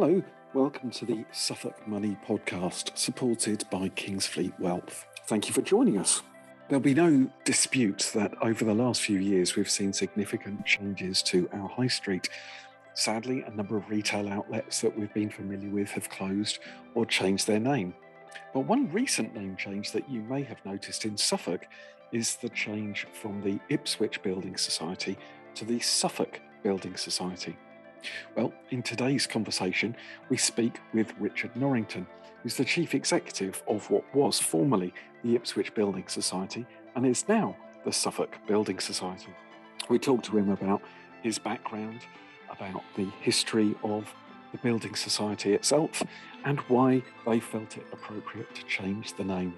Hello, welcome to the Suffolk Money podcast, supported by Kingsfleet Wealth. Thank you for joining us. There'll be no dispute that over the last few years we've seen significant changes to our high street. Sadly, a number of retail outlets that we've been familiar with have closed or changed their name. But one recent name change that you may have noticed in Suffolk is the change from the Ipswich Building Society to the Suffolk Building Society. Well, in today's conversation, we speak with Richard Norrington, who's the chief executive of what was formerly the Ipswich Building Society and is now the Suffolk Building Society. We talk to him about his background, about the history of the Building Society itself, and why they felt it appropriate to change the name.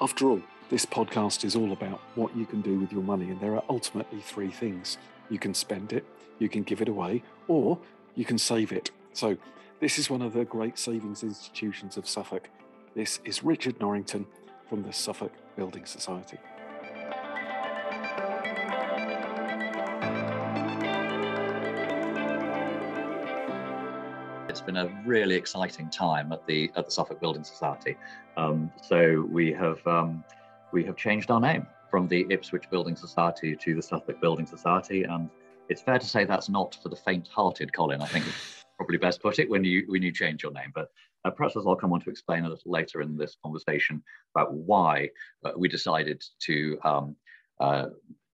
After all, this podcast is all about what you can do with your money, and there are ultimately three things you can spend it, you can give it away, or you can save it. So, this is one of the great savings institutions of Suffolk. This is Richard Norrington from the Suffolk Building Society. It's been a really exciting time at the at the Suffolk Building Society. Um, so we have um, we have changed our name from the Ipswich Building Society to the Suffolk Building Society, and it's fair to say that's not for the faint-hearted, Colin. I think probably best put it when you when you change your name. But uh, perhaps as I'll come on to explain a little later in this conversation about why uh, we decided to um, uh,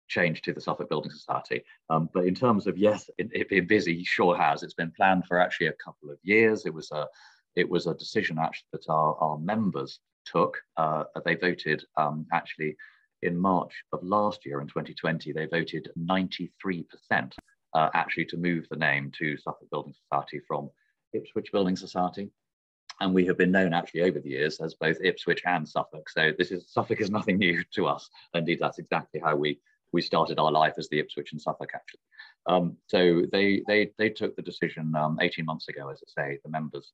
change to the Suffolk Building Society. Um, but in terms of yes, it, it been busy, sure has. It's been planned for actually a couple of years. It was a it was a decision actually that our, our members took. Uh, they voted um, actually in March of last year in 2020, they voted 93% uh, actually to move the name to Suffolk Building Society from Ipswich Building Society. And we have been known actually over the years as both Ipswich and Suffolk. So this is Suffolk is nothing new to us. Indeed, that's exactly how we we started our life as the Ipswich and Suffolk actually. Um, so they they they took the decision um, 18 months ago, as I say, the members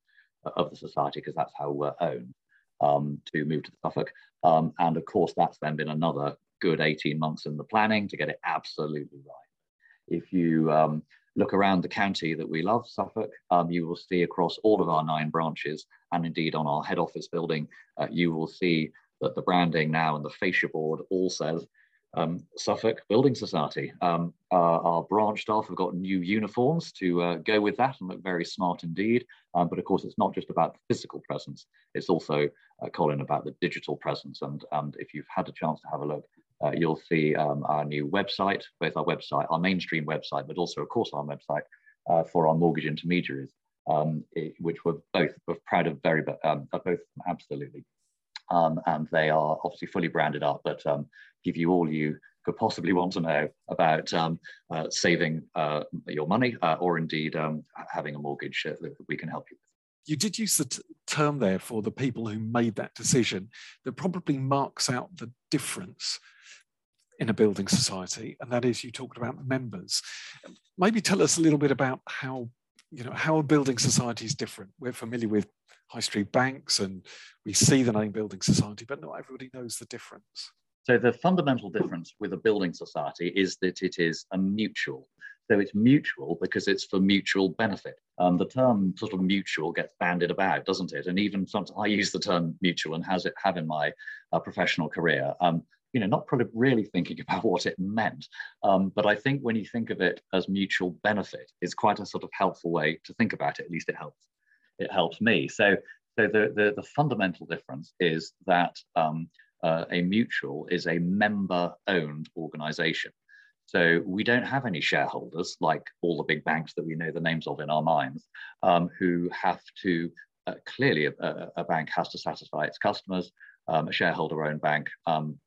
of the society, because that's how we're owned um, to move to Suffolk. Um, and of course, that's then been another good 18 months in the planning to get it absolutely right. If you um, look around the county that we love, Suffolk, um, you will see across all of our nine branches, and indeed on our head office building, uh, you will see that the branding now and the fascia board all says um, Suffolk Building Society. Um, our, our, branch staff have got new uniforms to uh, go with that and look very smart indeed. Um, but of course, it's not just about the physical presence, it's also, uh, Colin, about the digital presence. And, and if you've had a chance to have a look, uh, you'll see um, our new website, both our website, our mainstream website, but also, of course, our website uh, for our mortgage intermediaries, um, it, which we're both we're proud of very, um, both absolutely. Um, and they are obviously fully branded up, but um, give you all you could possibly want to know about um, uh, saving uh, your money uh, or indeed um, having a mortgage that we can help you with. You did use the t- term there for the people who made that decision that probably marks out the difference in a building society, and that is you talked about members. Maybe tell us a little bit about how you know how a building society is different. We're familiar with high street banks and we see the name building society, but not everybody knows the difference. So the fundamental difference with a building society is that it is a mutual. So it's mutual because it's for mutual benefit. Um, the term sort of mutual gets bandied about, doesn't it? And even sometimes I use the term mutual and has it have in my uh, professional career. Um, you know, not probably really thinking about what it meant. Um, but I think when you think of it as mutual benefit, it's quite a sort of helpful way to think about it. At least it helps. It helps me. So, so the, the, the fundamental difference is that um, uh, a mutual is a member owned organization. So we don't have any shareholders like all the big banks that we know the names of in our minds um, who have to, uh, clearly, a, a, bank has to satisfy its customers, um, a shareholder owned bank, um,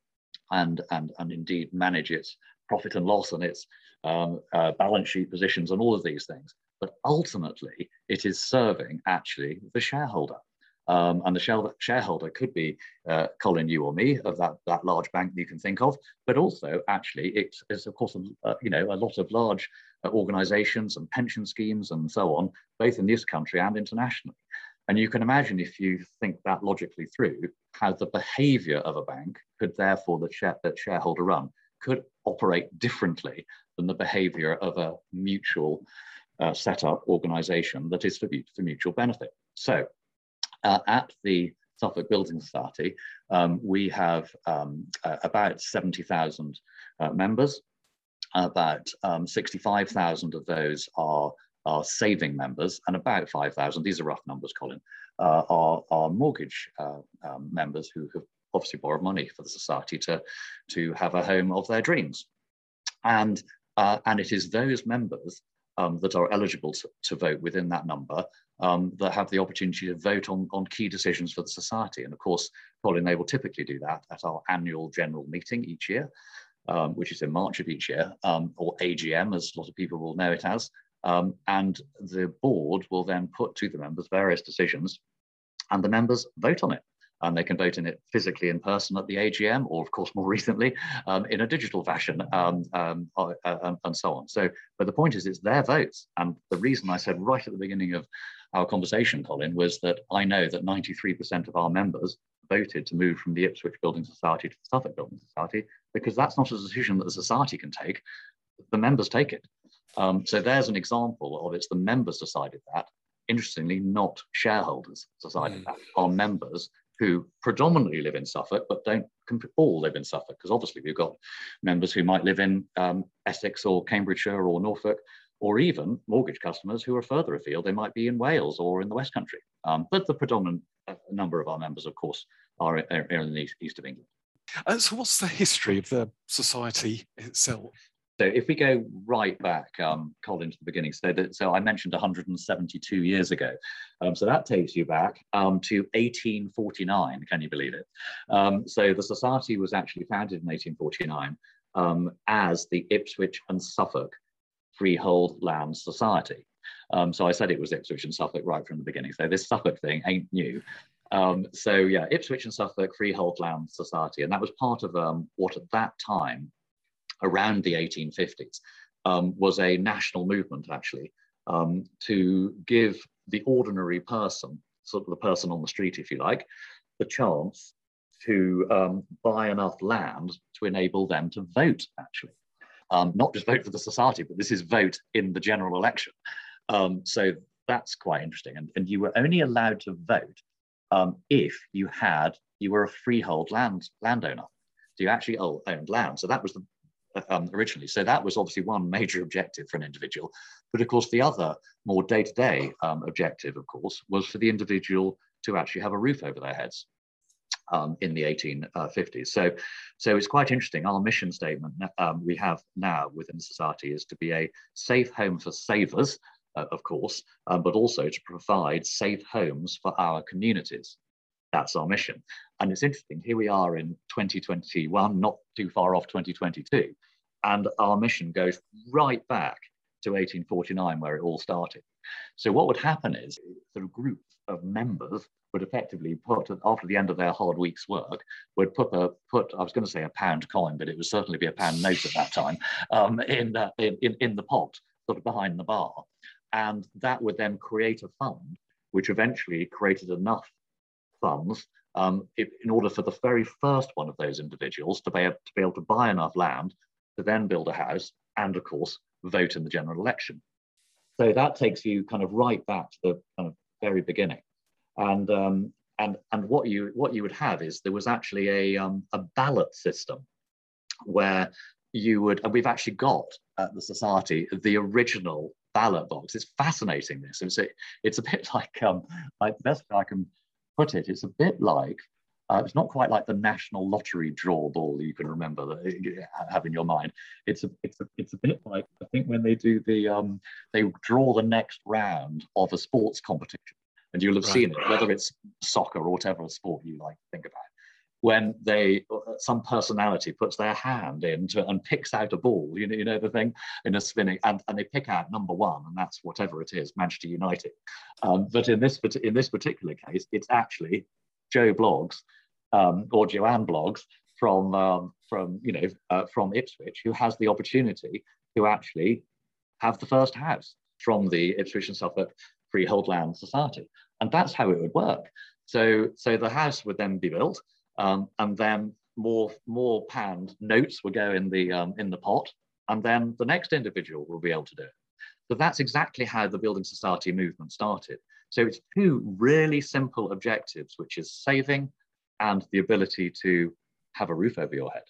and, and, and indeed manage its profit and loss and its um, uh, balance sheet positions and all of these things. But ultimately, it is serving actually the shareholder. Um, and the shareholder could be uh, Colin, you or me, of that, that large bank you can think of, but also actually it is of course a, uh, you know a lot of large uh, organisations and pension schemes and so on, both in this country and internationally. And you can imagine if you think that logically through, how the behaviour of a bank could therefore the share, that shareholder run could operate differently than the behaviour of a mutual uh, organisation that is for, for mutual benefit. So uh, at the Suffolk Building Society, um, we have um, uh, about 70,000 uh, members. About um, 65,000 of those are, are saving members, and about 5,000, these are rough numbers, Colin, uh, are, are mortgage uh, um, members who have obviously borrowed money for the society to, to have a home of their dreams. And, uh, and it is those members um, that are eligible to, to, vote within that number um, that have the opportunity to vote on, on key decisions for the society. And of course, Colin, they will typically do that at our annual general meeting each year, um, which is in March of each year, um, or AGM, as a lot of people will know it as. Um, and the board will then put to the members various decisions and the members vote on it and they can vote in it physically in person at the AGM, or of course more recently um, in a digital fashion, um, um, uh, uh, and so on. So, but the point is, it's their votes, and the reason I said right at the beginning of our conversation, Colin, was that I know that 93% of our members voted to move from the Ipswich Building Society to the Suffolk Building Society because that's not a decision that the society can take. The members take it. Um, so there's an example of it's the members decided that. Interestingly, not shareholders decided mm. that. Our members who predominantly live in Suffolk, but don't all live in Suffolk, because obviously we've got members who might live in um, Essex or Cambridgeshire or Norfolk, or even mortgage customers who are further afield. They might be in Wales or in the West Country. Um, but the predominant uh, number of our members, of course, are, in the east, of England. So, what's the history of the society itself? So if we go right back, um, Colin, to the beginning, so that so I mentioned 172 years ago. Um, so that takes you back um, to 1849. Can you believe it? Um, so the society was actually founded in 1849 um, as the Ipswich and Suffolk Freehold Land Society. Um, so I said it was Ipswich and Suffolk right from the beginning. So this Suffolk thing ain't new. Um, so yeah, Ipswich and Suffolk Freehold Land Society, and that was part of um, what at that time around the 1850s um, was a national movement actually um, to give the ordinary person, sort of the person on the street, if you like, the chance to um, buy enough land to enable them to vote actually. Um, not just vote for the society, but this is vote in the general election. Um, so that's quite interesting. And, and you were only allowed to vote um, if you had you were a freehold land landowner. So you actually owned land. So that was the um, originally. So that was obviously one major objective for an individual. But of course, the other more day-to-day um, objective, of course, was for the individual to actually have a roof over their heads. Um, in the 1850s. So, so it's quite interesting. Our mission statement um, we have now within society is to be a safe home for savers, uh, of course, um, but also to provide safe homes for our communities. That's our mission. And it's interesting, here we are in 2021, not too far off 2022, and our mission goes right back to 1849, where it all started. So what would happen is sort of group of members would effectively put, after the end of their hard week's work, would put a put I was going to say a pound coin, but it would certainly be a pound note at that time um, in, uh, in, in in the pot, sort of behind the bar, and that would then create a fund, which eventually created enough funds um, if, in order for the very first one of those individuals to be, able, to be able to buy enough land to then build a house and, of course, vote in the general election. So that takes you kind of right back to the kind of very beginning. And, um, and, and what, you, what you would have is there was actually a, um, a ballot system where you would, and we've actually got at the Society the original ballot box. It's fascinating, this. It's a, it's a bit like, um, like best I can put it, it's a bit like, uh, it's not quite like the national lottery draw ball you can remember that you have in your mind. It's a, it's a, it's a bit like, I think when they do the, um, they draw the next round of a sports competition and you'll have right. seen it, whether it's soccer or whatever sport you like think about when they some personality puts their hand into and picks out a ball you know, you know the thing in a spinning and, and they pick out number one and that's whatever it is manchester united. Um, but in this in this particular case it's actually joe bloggs um, or joanne bloggs from um, from you know uh, from ipswich who has the opportunity to actually have the first house from the ipswich and suffolk freehold land society. And that's how it would work. So so the house would then be built um, and then more more pound notes will go in the um, in the pot, and then the next individual will be able to do it. So that's exactly how the building society movement started. So it's two really simple objectives, which is saving and the ability to have a roof over your head.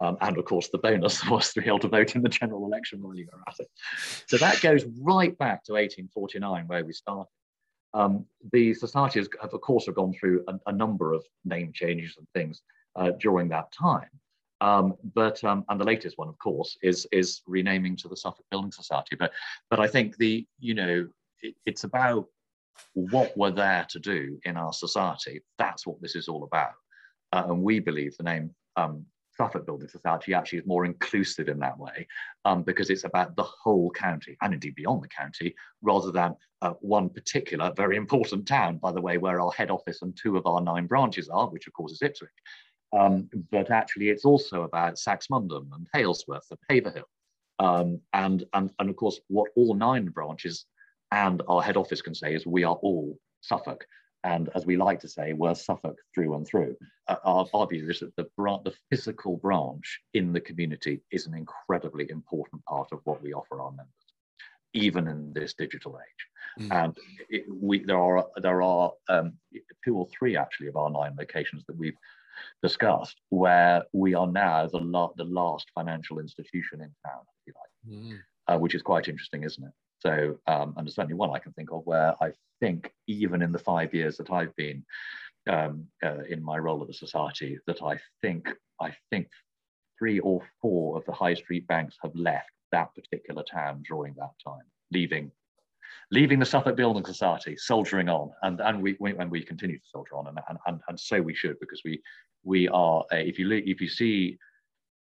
Um, and of course, the bonus was to be able to vote in the general election while you were at it. So that goes right back to 1849, where we started. Um, the societies have, of course, have gone through a, a number of name changes and things uh, during that time. Um, but um, and the latest one, of course, is is renaming to the Suffolk Building Society. But but I think the you know it, it's about what we're there to do in our society. That's what this is all about. Uh, and we believe the name um, Suffolk Building Society actually is more inclusive in that way um, because it's about the whole county and indeed beyond the county rather than uh, one particular very important town, by the way, where our head office and two of our nine branches are, which of course is Ipswich. Um, but actually it's also about Saxmundham and Halesworth and Haverhill. Um, and, and, and of course, what all nine branches and our head office can say is we are all Suffolk and as we like to say, we're Suffolk through and through. Uh, our, our, view is that the, the physical branch in the community is an incredibly important part of what we offer our members, even in this digital age. Mm. And it, we, there are there are um, two or three actually of our nine locations that we've discussed where we are now the, la- the last financial institution in town, if you like, mm. uh, which is quite interesting, isn't it? So, um, and there's certainly one I can think of where I think even in the five years that I've been um, uh, in my role at the society, that I think I think three or four of the high street banks have left that particular town during that time, leaving leaving the Suffolk Building Society, soldiering on, and and we, we and we continue to soldier on, and and, and, so we should because we we are if you if you see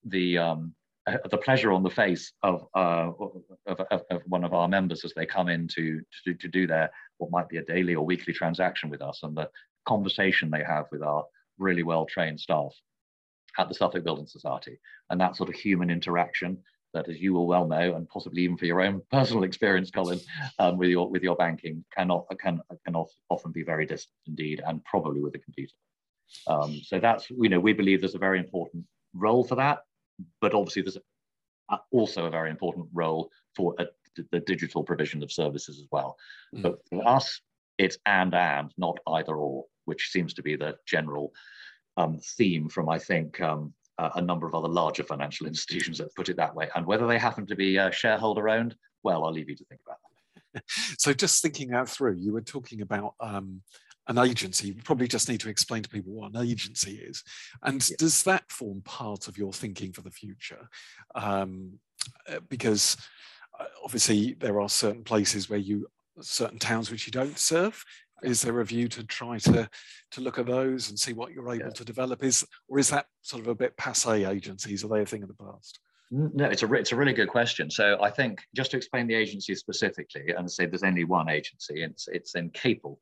the um, the pleasure on the face of, uh, of, of, of, one of our members as they come in to, to, to do their what might be a daily or weekly transaction with us and the conversation they have with our really well trained staff at the Suffolk Building Society. And that sort of human interaction that as you will well know and possibly even for your own personal experience Colin um, with your with your banking cannot can can often be very distant indeed and probably with a computer. Um, so that's you know we believe there's a very important role for that but obviously there's also a very important role for a, the digital provision of services as well. Mm. But for us, it's and and, not either or, which seems to be the general um, theme from I think um, uh, a number of other larger financial institutions that put it that way. And whether they happen to be uh, shareholder owned, well, I'll leave you to think about that. so just thinking that through, you were talking about um, an agency. You probably just need to explain to people what an agency is. And yeah. does that form part of your thinking for the future? Um, uh, because uh, obviously there are certain places where you, certain towns which you don't serve. Is there a view to try to to look at those and see what you're able yeah. to develop? Is or is that sort of a bit passe agencies? Are they a thing of the past? No, it's a it's a really good question. So I think just to explain the agency specifically and say there's only one agency, it's it's in Capel,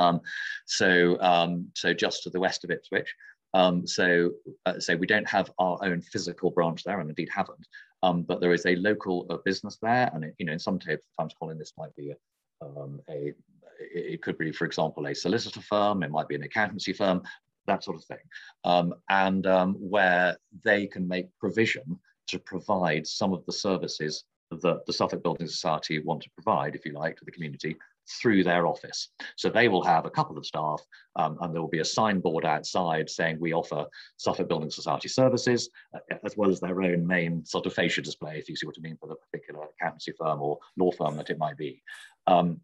um, so, um, so just to the west of Ipswich. Um, so, uh, so we don't have our own physical branch there, and indeed haven't. Um, but there is a local uh, business there, and it, you know, in some times, Colin, this might be a, um, a, it could be, for example, a solicitor firm, it might be an accountancy firm, that sort of thing, um, and where they can make provision to provide some of the services that the Suffolk Building Society want to provide, if you like, to the community through their office. So they will have a couple of staff um, and there will be a signboard outside saying we offer Suffolk Building Society services, uh, as well as their own main sort of fascia display, if you see what I mean, for the particular accountancy firm or law firm that it might be. Um,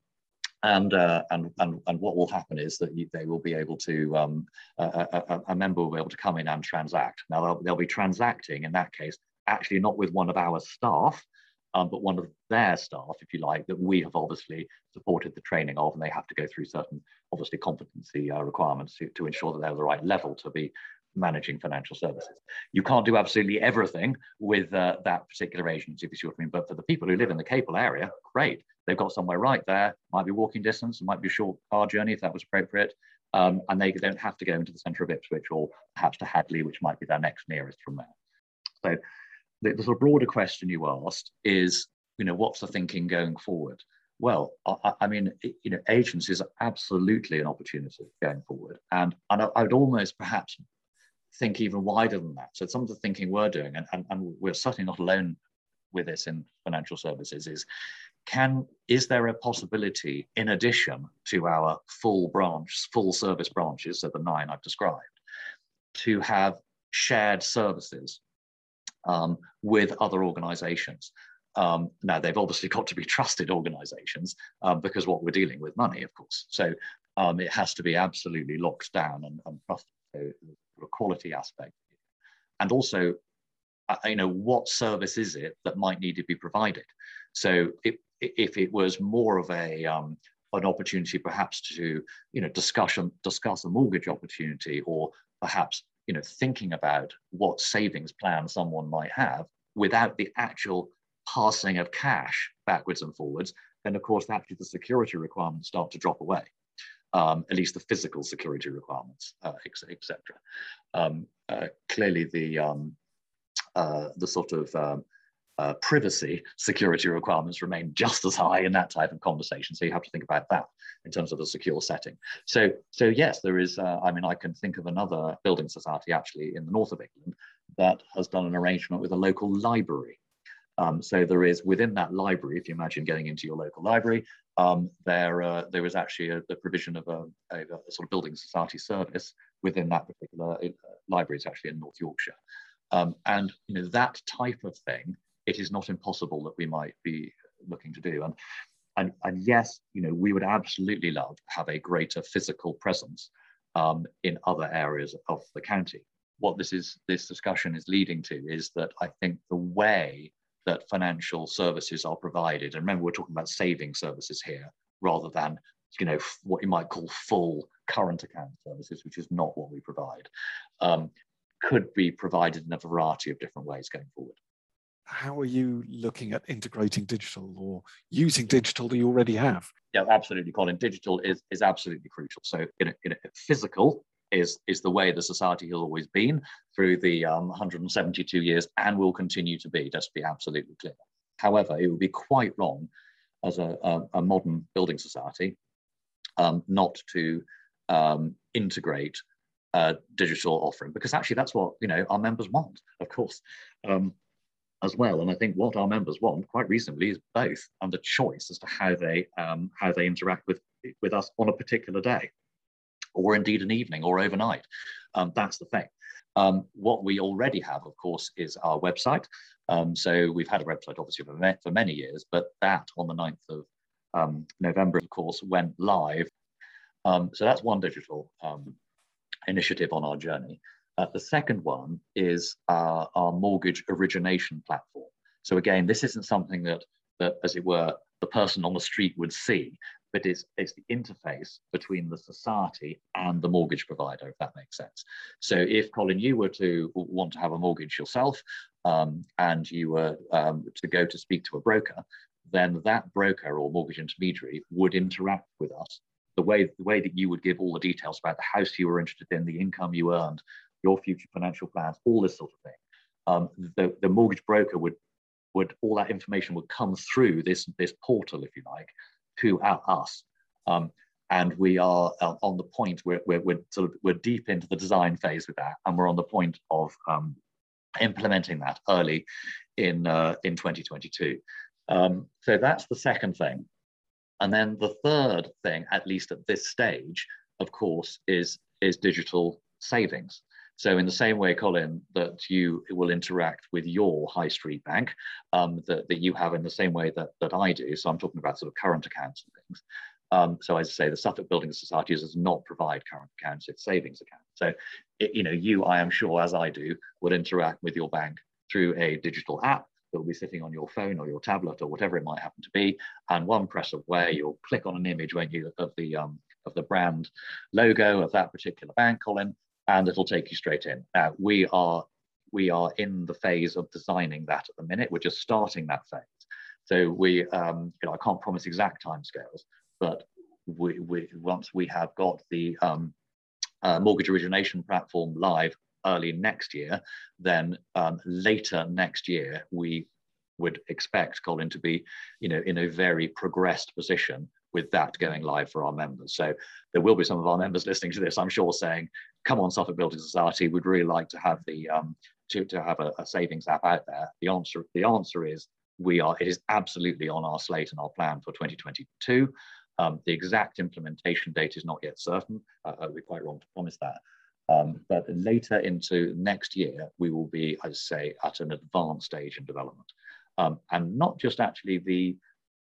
and, uh, and, and, and what will happen is that you, they will be able to, um, a, a, a, member will be able to come in and transact. Now they'll, they'll be transacting in that case, actually not with one of our staff, um, but one of their staff, if you like, that we have obviously supported the training of, and they have to go through certain, obviously, competency uh, requirements to, to ensure that they're the right level to be managing financial services. You can't do absolutely everything with uh, that particular agency, if you see what I mean. But for the people who live in the Capel area, great. They've got somewhere right there. Might be walking distance. Might be a short car journey if that was appropriate. Um, and they don't have to go into the centre of Ipswich or perhaps to Hadleigh, which might be their next nearest from there. So the, the sort of broader question you asked is, you know, what's the thinking going forward? Well, I, I, mean, you know, agencies are absolutely an opportunity going forward, and and I, I, would almost perhaps think even wider than that. So some of the thinking we're doing, and, and, and we're certainly not alone with this in financial services is can is there a possibility in addition to our full branch full service branches so the nine i've described to have shared services um, with other organizations. Um, now they've obviously got to be trusted organizations um, because what we're dealing with money of course. So um, it has to be absolutely locked down and, and so a quality aspect. And also you know what service is it that might need to be provided? So if, if it was more of a um, an opportunity perhaps to you know discussion discuss a mortgage opportunity or perhaps you know thinking about what savings plan someone might have without the actual passing of cash backwards and forwards then of course actually the security requirements start to drop away. Um, at least the physical security requirements uh, etc um, uh, clearly the um, uh, the sort of um, uh, privacy security requirements remain just as high in that type of conversation. So you have to think about that in terms of a secure setting. So, so yes, there is, uh, I mean, I can think of another building society actually in the north of England that has done an arrangement with a local library. Um, so there is within that library, if you imagine getting into your local library, um, there, uh, there is actually a, the provision of a, a, a, sort of building society service within that particular uh, library. It's actually in North Yorkshire. Um, and you know that type of thing it is not impossible that we might be looking to do. And, and, and yes, you know, we would absolutely love to have a greater physical presence um, in other areas of the county. What this is, this discussion is leading to is that I think the way that financial services are provided, and remember we're talking about saving services here rather than you know what you might call full current account services, which is not what we provide, um, could be provided in a variety of different ways going forward how are you looking at integrating digital or using digital that you already have? Yeah, absolutely, Colin. Digital is, is absolutely crucial. So, in a, in a physical is is the way the society has always been through the um, 172 years and will continue to be. Just to be absolutely clear. However, it would be quite wrong as a, a, a modern building society um, not to um, integrate a digital offering because actually that's what you know our members want. Of course, um, as well. And I think what our members want quite reasonably is both and a choice as to how they um, how they interact with with us on a particular day, or indeed an evening or overnight. Um, that's the thing. Um, what we already have, of course, is our website. Um, so we've had a website obviously for, for many years, but that on the 9th of um, November, of course, went live. Um, so that's one digital initiative on our journey. Uh, the second one is uh, our mortgage origination platform. So again, this isn't something that, that, as it were, the person on the street would see, but it's, it's the interface between the society and the mortgage provider, if that makes sense. So if, Colin, you were to want to have a mortgage yourself um, and you were um, to go to speak to a broker, then that broker or mortgage intermediary would interact with us the way, the way that you would give all the details about the house you were interested in, the income you earned, your future financial plans, all this sort of thing. Um, the, the mortgage broker would would all that information would come through this this portal, if you like, to our, us. Um, and we are uh, on the point where we're, we're, sort of we're deep into the design phase with that, and we're on the point of um, implementing that early in uh, in 2022. Um, so that's the second thing. And then the third thing, at least at this stage, of course, is is digital savings. So in the same way, Colin, that you will interact with your high street bank, um, that, that you have in the same way that, that I do. So I'm talking about sort of current accounts and things. Um, so as I say, the Suffolk Building Society does not provide current accounts, it's savings accounts. So, it, you know, you, I am sure, as I do, would interact with your bank through a digital app that will be sitting on your phone or your tablet or whatever it might happen to be. And one press away, you'll click on an image, when you, of the um, of the brand logo of that particular bank, Colin, and it'll take you straight in. Now we are we are in the phase of designing that at the minute. We're just starting that phase. So we, um, you know, I can't promise exact timescales, but we, we once we have got the um, uh, mortgage origination platform live early next year, then um, later next year we would expect Colin to be, you know, in a very progressed position with that going live for our members. So there will be some of our members listening to this, I'm sure, saying, come on, Suffolk Building Society, we'd really like to have the, um, to, to have a, a savings app out there? The answer the answer is we are. It is absolutely on our slate and our plan for 2022. Um, the exact implementation date is not yet certain. Uh, I'd be quite wrong to promise that. Um, but later into next year, we will be, I say, at an advanced stage in development. Um, and not just actually the,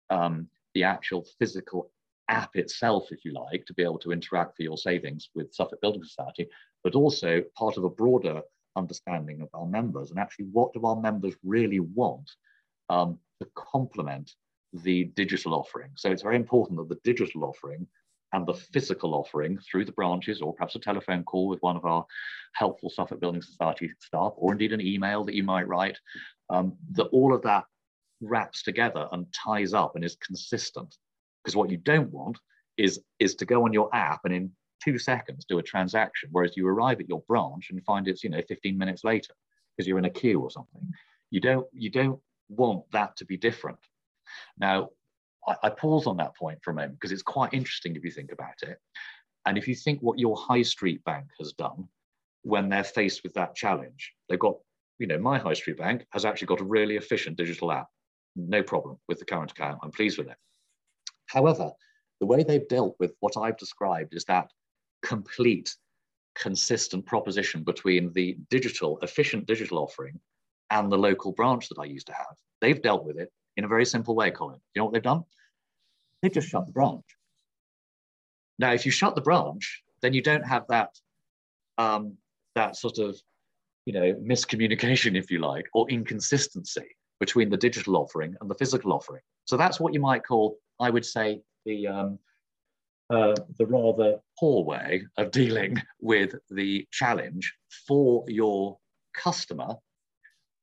um, the actual physical app itself, if you like, to be able to interact for your savings with Suffolk Building Society, but also part of a broader understanding of our members and actually what do our members really want um, to complement the digital offering. So it's very important that the digital offering and the physical offering through the branches or perhaps a telephone call with one of our helpful Suffolk Building Society staff or indeed an email that you might write, um, that all of that wraps together and ties up and is consistent. Because what you don't want is, is to go on your app and in two seconds do a transaction, whereas you arrive at your branch and find it's you know 15 minutes later because you're in a queue or something. You don't you don't want that to be different. Now, I, I pause on that point for a moment because it's quite interesting if you think about it. And if you think what your high street bank has done when they're faced with that challenge, they've got, you know, my high street bank has actually got a really efficient digital app. No problem with the current account. I'm pleased with it. However, the way they've dealt with what I've described is that complete, consistent proposition between the digital, efficient digital offering and the local branch that I used to have. They've dealt with it in a very simple way, Colin. You know what they've done? They've just shut the branch. Now, if you shut the branch, then you don't have that um, that sort of you know miscommunication, if you like, or inconsistency between the digital offering and the physical offering. So that's what you might call, I would say, the um, uh, the rather poor way of dealing with the challenge for your customer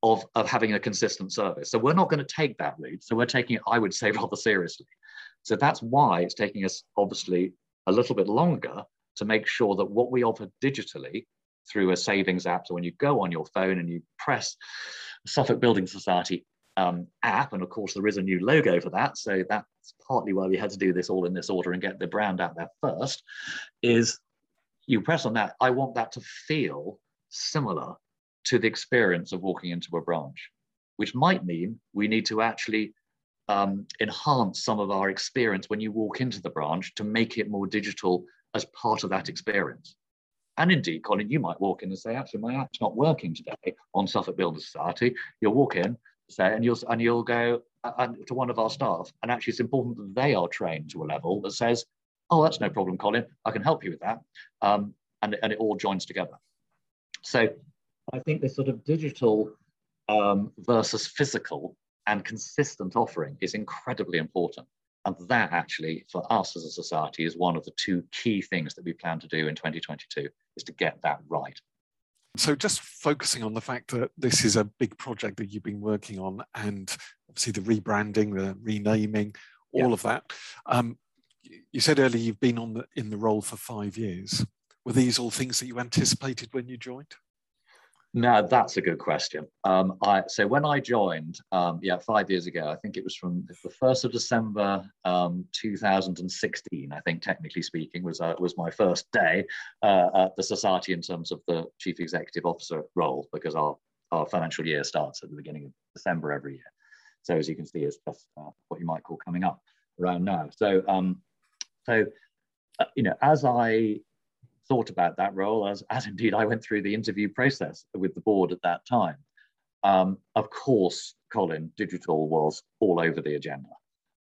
of, of having a consistent service. So we're not going to take that route. So we're taking it, I would say, rather seriously. So that's why it's taking us obviously a little bit longer to make sure that what we offer digitally through a savings app. So when you go on your phone and you press Suffolk Building Society um, app, and of course there is a new logo for that. So that's partly why we had to do this all in this order and get the brand out there first. Is you press on that. I want that to feel similar to the experience of walking into a branch, which might mean we need to actually um, enhance some of our experience when you walk into the branch to make it more digital as part of that experience. And indeed, Colin, you might walk in and say, actually, my app's not working today on Suffolk Building Society. You'll walk in, say, and you'll and you'll go uh, to one of our staff, and actually, it's important that they are trained to a level that says, "Oh, that's no problem, Colin. I can help you with that," um, and and it all joins together. So I think this sort of digital um, versus physical and consistent offering is incredibly important. And that actually, for us as a society, is one of the two key things that we plan to do in 2022, is to get that right. So, just focusing on the fact that this is a big project that you've been working on, and obviously the rebranding, the renaming, all yeah. of that. Um, you said earlier you've been on the, in the role for five years. Were these all things that you anticipated when you joined? No, that's a good question. Um, I, so when I joined, um, yeah, five years ago, I think it was from the first of December, um, 2016. I think, technically speaking, was uh, was my first day uh, at the society in terms of the chief executive officer role, because our our financial year starts at the beginning of December every year. So as you can see, it's just uh, what you might call coming up around now. So um, so uh, you know, as I thought about that role, as, as indeed I went through the interview process with the board at that time. Um, of course, Colin, digital was all over the agenda.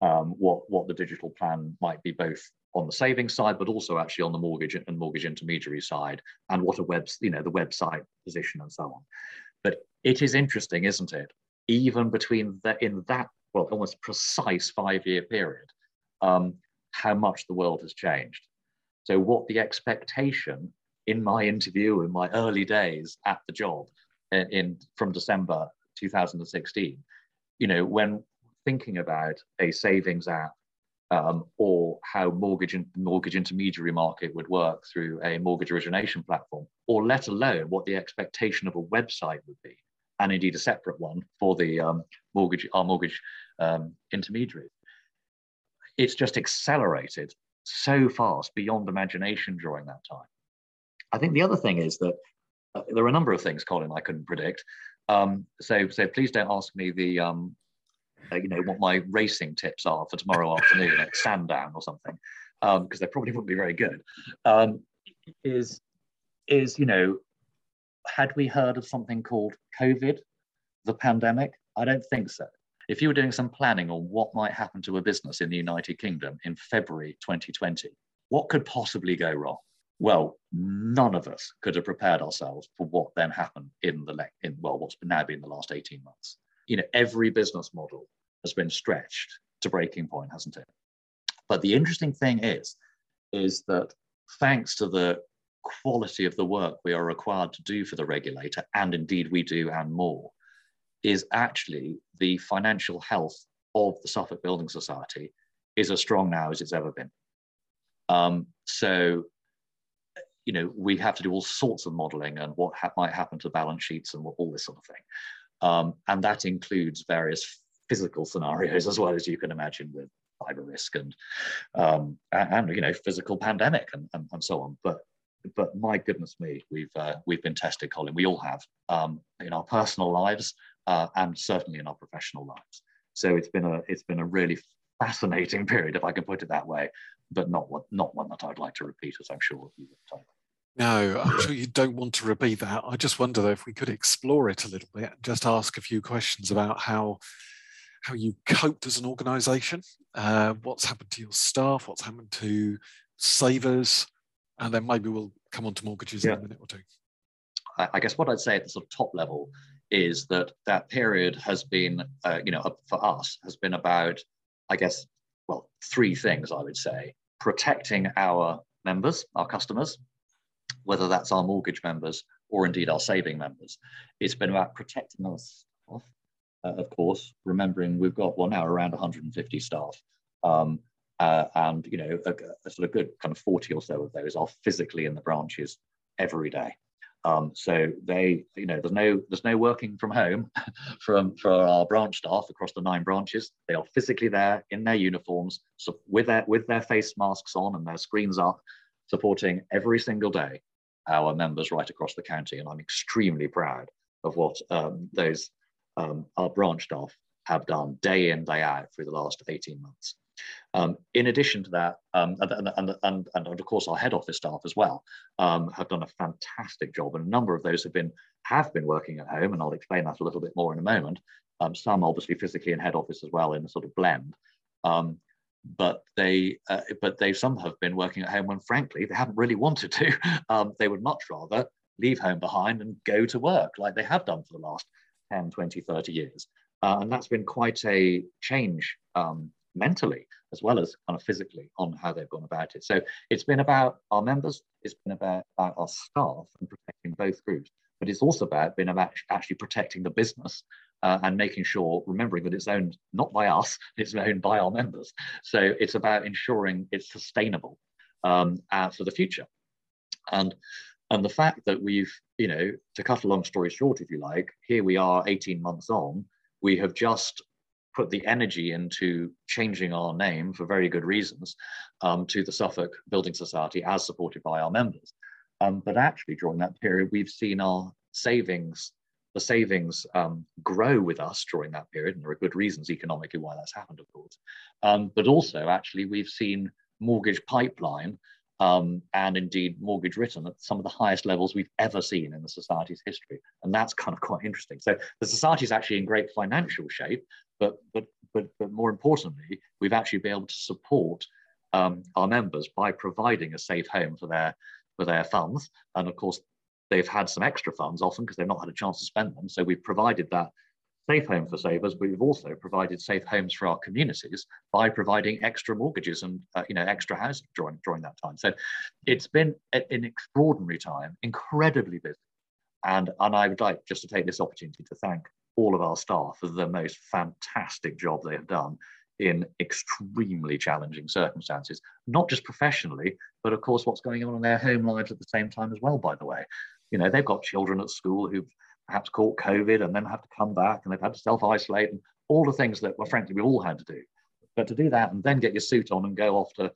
Um, what, what the digital plan might be both on the savings side, but also actually on the mortgage and mortgage intermediary side, and what a web, you know, the website position and so on. But it is interesting, isn't it? Even between that in that well, almost precise five-year period, um, how much the world has changed. So, what the expectation in my interview in my early days at the job in, in from December 2016, you know, when thinking about a savings app um, or how mortgage and mortgage intermediary market would work through a mortgage origination platform, or let alone what the expectation of a website would be, and indeed a separate one for the um, mortgage our mortgage um, intermediaries. It's just accelerated so fast beyond imagination during that time. I think the other thing is that uh, there are a number of things, Colin, I couldn't predict. Um, so, so please don't ask me the, um, uh, you know, what my racing tips are for tomorrow afternoon at Sandown or something, because um, they probably wouldn't be very good. Um, is, is you know, had we heard of something called COVID, the pandemic? I don't think so. If you were doing some planning on what might happen to a business in the United Kingdom in February 2020, what could possibly go wrong? Well, none of us could have prepared ourselves for what then happened in the in well, what's now been the last 18 months. You know, every business model has been stretched to breaking point, hasn't it? But the interesting thing is, is that thanks to the quality of the work we are required to do for the regulator, and indeed we do and more, is actually the financial health of the Suffolk Building Society is as strong now as it's ever been. Um, so, you know, we have to do all sorts of modeling and what ha might happen to balance sheets and all this sort of thing. Um, and that includes various physical scenarios as well as you can imagine with cyber risk and, um, and, and, you know, physical pandemic and, and, and so on. But but my goodness me, we've uh, we've been tested, Colin. We all have um, in our personal lives uh, and certainly in our professional lives. So it's been a it's been a really fascinating period, if I can put it that way, but not one not one that I'd like to repeat, as I'm sure you would. No, I'm sure you don't want to repeat that. I just wonder though if we could explore it a little bit, and just ask a few questions about how how you coped as an organisation, uh, what's happened to your staff, what's happened to savers, and then maybe we'll come on to mortgages yeah. in a minute or two. I guess what I'd say at the sort of top level is that that period has been, uh, you know, for us has been about, I guess, well, three things I would say: protecting our members, our customers, whether that's our mortgage members or indeed our saving members. It's been about protecting our staff, uh, of course, remembering we've got well now around 150 staff. Um, uh, and you know a, a, sort of good kind of 40 or so of those are physically in the branches every day um, so they you know there's no there's no working from home from for our branch staff across the nine branches. They are physically there in their uniforms so with their with their face masks on and their screens up supporting every single day our members right across the county. And i'm extremely proud of what um, those um, our branch staff have done day in day out through the last 18 months um, in addition to that, um, and, and, and, and, of course our head office staff as well um, have done a fantastic job, and a number of those have been have been working at home, and I'll explain that a little bit more in a moment. Um, some obviously physically in head office as well in a sort of blend, um, but they uh, but they some have been working at home when frankly they haven't really wanted to. Um, they would much rather leave home behind and go to work like they have done for the last 10, 20, 30 years. Uh, and that's been quite a change um, mentally as well as kind of physically on how they've gone about it. So it's been about our members, it's been about, about our staff and protecting both groups, but it's also about being about actually protecting the business uh, and making sure, remembering that it's owned not by us, it's owned by our members. So it's about ensuring it's sustainable um, uh, for the future. And and the fact that we've, you know, to cut a long story short, if you like, here we are 18 months on, we have just put the energy into changing our name for very good reasons um, to the Suffolk Building Society as supported by our members. Um, but actually during that period, we've seen our savings, the savings um, grow with us during that period. And there are good reasons economically why that's happened, of course. Um, but also actually we've seen mortgage pipeline um, and indeed mortgage written at some of the highest levels we've ever seen in the society's history. And that's kind of quite interesting. So the society is actually in great financial shape, but, but, but, but more importantly, we've actually been able to support um, our members by providing a safe home for their, for their funds. And of course, they've had some extra funds often because they've not had a chance to spend them. So we've provided that safe home for savers, but we've also provided safe homes for our communities by providing extra mortgages and uh, you know extra housing during during that time. So it's been an extraordinary time, incredibly busy, and and I would like just to take this opportunity to thank all of our staff for the most fantastic job they have done in extremely challenging circumstances, not just professionally, but of course what's going on in their home lives at the same time as well. By the way, you know they've got children at school who've perhaps caught COVID and then have to come back and they've had to self isolate and all the things that, well, frankly, we all had to do. But to do that and then get your suit on and go off to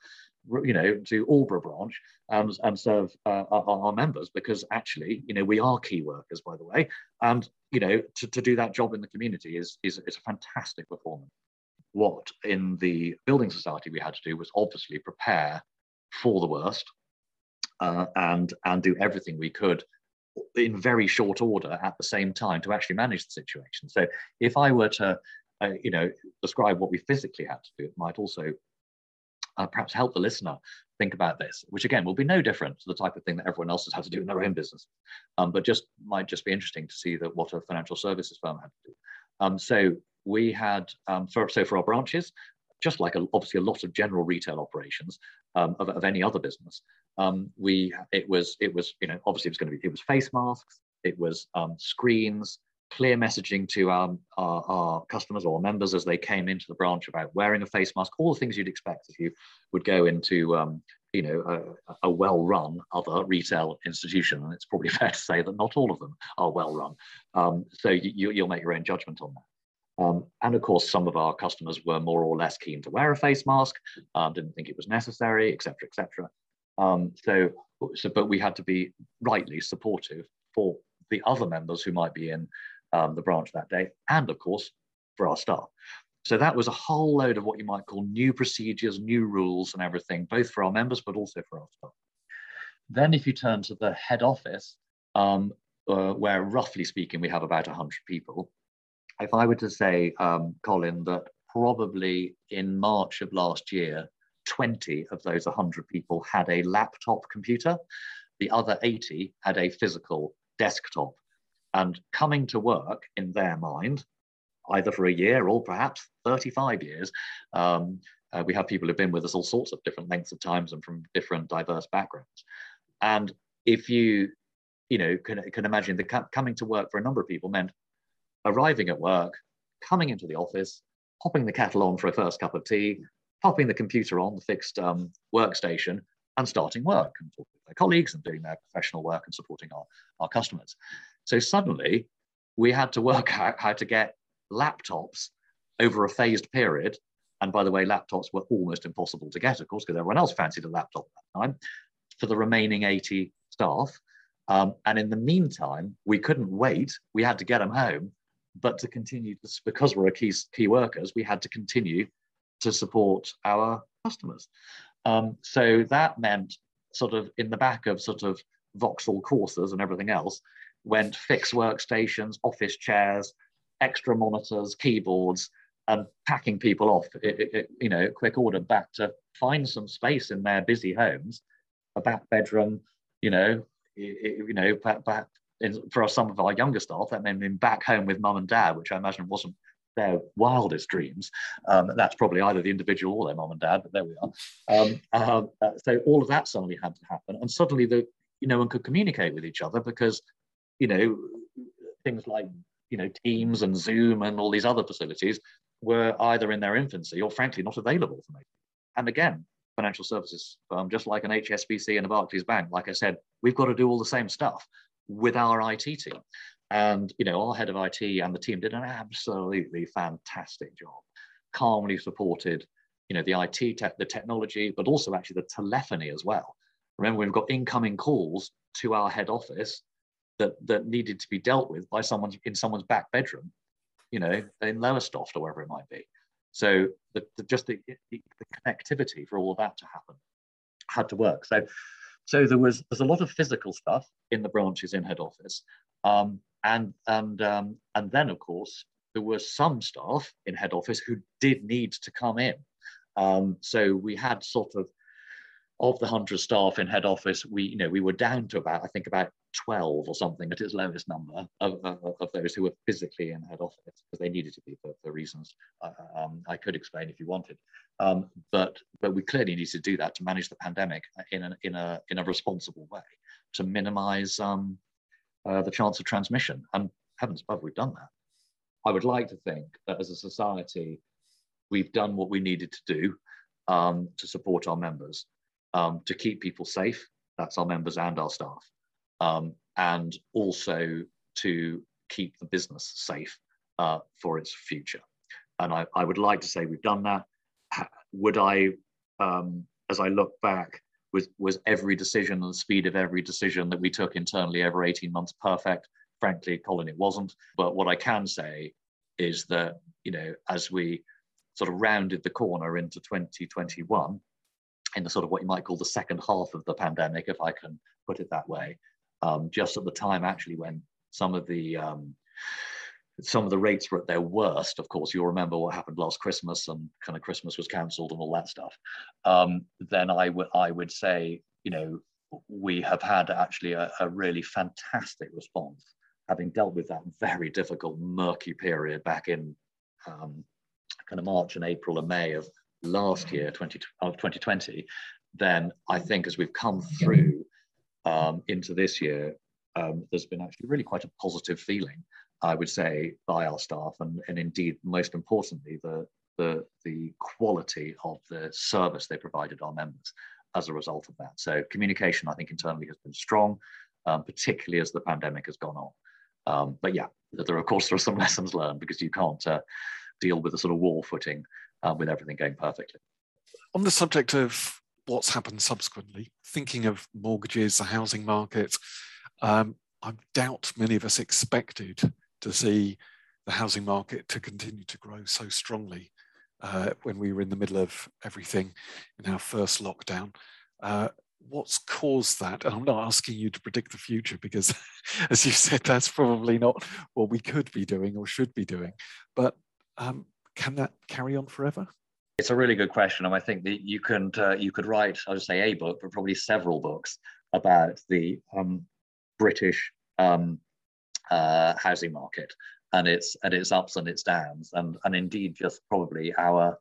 you know, to Aldeburgh branch and, and serve uh, our, our, members because actually, you know, we are key workers, by the way. And, you know, to, to do that job in the community is, is, is a fantastic performance. What in the building society we had to do was obviously prepare for the worst uh, and, and do everything we could in very short order at the same time to actually manage the situation. So if I were to, uh, you know, describe what we physically had to do, it might also uh, perhaps help the listener think about this, which again will be no different to the type of thing that everyone else has had to do in their own business, um, but just might just be interesting to see that what a financial services firm had to do. Um, so we had, um, for, so for our branches, just like a, obviously a lot of general retail operations um, of, of, any other business, um, we it was it was you know obviously it was going to be it was face masks, it was um, screens, clear messaging to our, our, our, customers or members as they came into the branch about wearing a face mask, all the things you'd expect if you would go into um, you know a, a well-run other retail institution, and it's probably fair to say that not all of them are well-run. Um, so you, will make your own judgment on that. Um, and of course, some of our customers were more or less keen to wear a face mask, um, didn't think it was necessary, etc., etc. Um, so, so, but we had to be rightly supportive for the other members who might be in um, the branch that day, and of course for our staff. So that was a whole load of what you might call new procedures, new rules, and everything, both for our members but also for our staff. Then, if you turn to the head office, um, uh, where roughly speaking we have about 100 people, if I were to say, um, Colin, that probably in March of last year, 20 of those 100 people had a laptop computer, the other 80 had a physical desktop and coming to work in their mind, either for a year or perhaps 35 years. Um, uh, we have people who've been with us all sorts of different lengths of times and from different diverse backgrounds. And if you, you know, can, can imagine the coming to work for a number of people meant arriving at work, coming into the office, popping the kettle on for a first cup of tea, popping the computer on the fixed um, workstation, and starting work and talking to their colleagues and doing their professional work and supporting our, our customers. So suddenly we had to work out how to get laptops over a phased period. And by the way, laptops were almost impossible to get, of course, because everyone else fancied a laptop at that time for the remaining 80 staff. Um, and in the meantime, we couldn't wait. We had to get them home. But to continue, because we're key, key workers, we had to continue to support our customers. Um, so that meant sort of in the back of sort of Vauxhall Corsas and everything else, went fixed workstations, office chairs, extra monitors, keyboards, and packing people off, it, it, you know, quick order back to find some space in their busy homes, a back bedroom, you know, it, you know, back, back in, for some of our younger staff, that meant being back home with mum and dad, which I imagine wasn't their wildest dreams. Um, that's probably either the individual or their mum and dad, but there we are. Um, uh, so all of that suddenly had to happen, and suddenly the you know one could communicate with each other because you know, things like you know Teams and Zoom and all these other facilities were either in their infancy or frankly not available for me. And again, financial services just like an HSBC and a Barclays Bank, like I said, we've got to do all the same stuff with our IT team. And you know, our head of IT and the team did an absolutely fantastic job, calmly supported, you know, the IT, the technology, but also actually the telephony as well. Remember, we've got incoming calls to our head office that that needed to be dealt with by someone in someone's back bedroom, you know, in Lowestoft or wherever it might be. So the, the just the, the, connectivity for all of that to happen had to work. So so there was there's a lot of physical stuff in the branches in head office, um, and and um, and then of course there were some staff in head office who did need to come in. Um, so we had sort of of the 100 staff in head office, we, you know, we were down to about, I think about 12 or something at its lowest number of, of, of those who were physically in head office because they needed to be for, for reasons uh, um, I could explain if you wanted. Um, but, but we clearly need to do that to manage the pandemic in a, in a, in a responsible way to minimize um, uh, the chance of transmission. And heavens above, we've done that. I would like to think that as a society, we've done what we needed to do um, to support our members um, to keep people safe. That's our members and our staff. Um, and also to keep the business safe uh, for its future. And I, I, would like to say we've done that. Would I um, as I look back, was was every decision and the speed of every decision that we took internally over 18 months perfect? Frankly, Colin, it wasn't. But what I can say is that you know as we sort of rounded the corner into 2021 in the sort of what you might call the second half of the pandemic, if I can put it that way, um, just at the time actually when some of the um, some of the rates were at their worst. Of course, you'll remember what happened last Christmas and kind of Christmas was cancelled and all that stuff. Um, then I would I would say, you know, we have had actually a, a really fantastic response, having dealt with that very difficult, murky period back in um, kind of March and April and May of last year, 20, of 2020. Then I think as we've come through um, into this year, um, there's been actually really quite a positive feeling I would say, by our staff, and, and indeed, most importantly, the, the, the quality of the service they provided our members as a result of that. So communication, I think, internally has been strong, um, particularly as the pandemic has gone on. Um, but yeah, there of course there are some lessons learned because you can't uh, deal with a sort of wall footing uh, with everything going perfectly. On the subject of what's happened subsequently, thinking of mortgages, the housing market, um, I doubt many of us expected to see the housing market to continue to grow so strongly uh, when we were in the middle of everything in our first lockdown. Uh, what's caused that? And I'm not asking you to predict the future because, as you said, that's probably not what we could be doing or should be doing. But um, can that carry on forever? It's a really good question, and I think that you can uh, you could write, I would say, a book, but probably several books about the um, British um, uh, housing market and its and its ups and its downs, and and indeed just probably our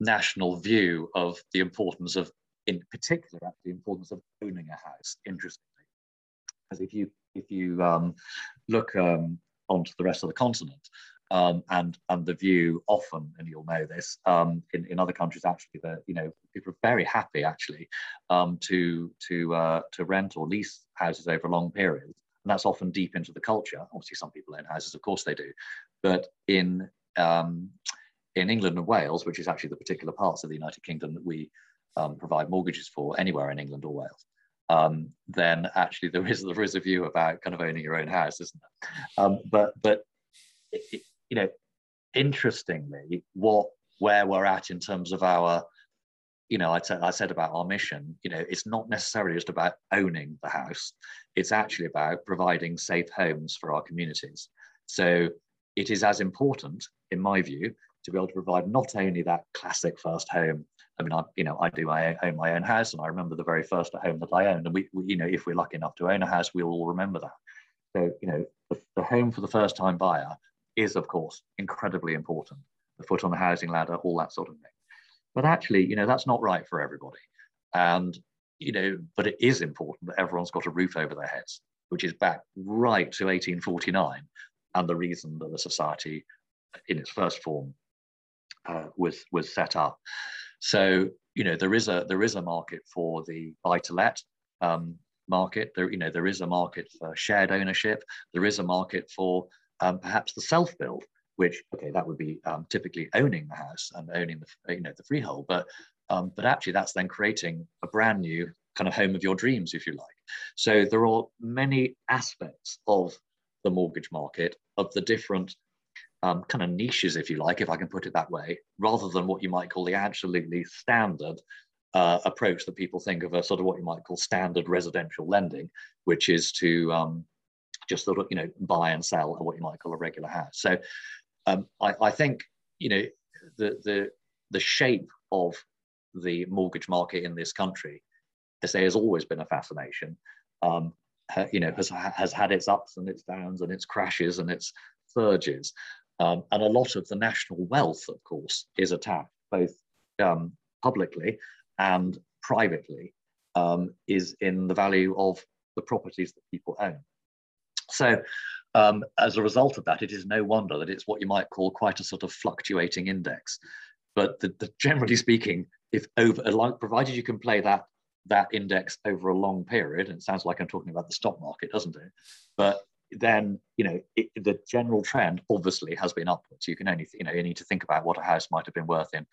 national view of the importance of, in particular, the importance of owning a house. Interestingly, because if you if you um, look um, onto the rest of the continent, um, and and the view often, and you'll know this, um, in, in other countries actually, that you know people are very happy actually um, to to uh, to rent or lease houses over long periods, and that's often deep into the culture. Obviously, some people own houses, of course they do, but in um, in England and Wales, which is actually the particular parts of the United Kingdom that we um, provide mortgages for, anywhere in England or Wales, um, then actually there is there is a view about kind of owning your own house, isn't there? Um, but but it, you know, interestingly, what where we're at in terms of our you know, I, I said about our mission, you know, it's not necessarily just about owning the house. It's actually about providing safe homes for our communities. So it is as important, in my view, to be able to provide not only that classic first home. I mean, I, you know, I do I own my own house, and I remember the very first home that I owned. And we, we you know, if we're lucky enough to own a house, we'll all remember that. So, you know, the, the home for the first time buyer is, of course, incredibly important. The foot on the housing ladder, all that sort of thing. But actually, you know, that's not right for everybody. And, you know, but it is important that everyone's got a roof over their heads, which is back right to 1849 and the reason that the society in its first form uh, was was set up. So you know there is a there is a market for the buy to let um, market. There you know there is a market for shared ownership. There is a market for um, perhaps the self build which okay that would be um, typically owning the house and owning the you know the freehold but um, but actually that's then creating a brand new kind of home of your dreams if you like. So there are many aspects of the mortgage market of the different um, kind of niches if you like if i can put it that way rather than what you might call the absolutely standard uh, approach that people think of a sort of what you might call standard residential lending which is to um, just sort of you know buy and sell what you might call a regular house. So um, I, I, think you know the the the shape of the mortgage market in this country, I say, has always been a fascination. Um, you know, has has had its ups and its downs and its crashes and its surges, um, and a lot of the national wealth, of course, is attached both um, publicly and privately, um, is in the value of the properties that people own. So um, as a result of that, it is no wonder that it's what you might call quite a sort of fluctuating index. But the, the, generally speaking, if over, provided you can play that that index over a long period, and it sounds like I'm talking about the stock market, doesn't it? But then you know it, the general trend obviously has been upwards. You can only you know you need to think about what a house might have been worth in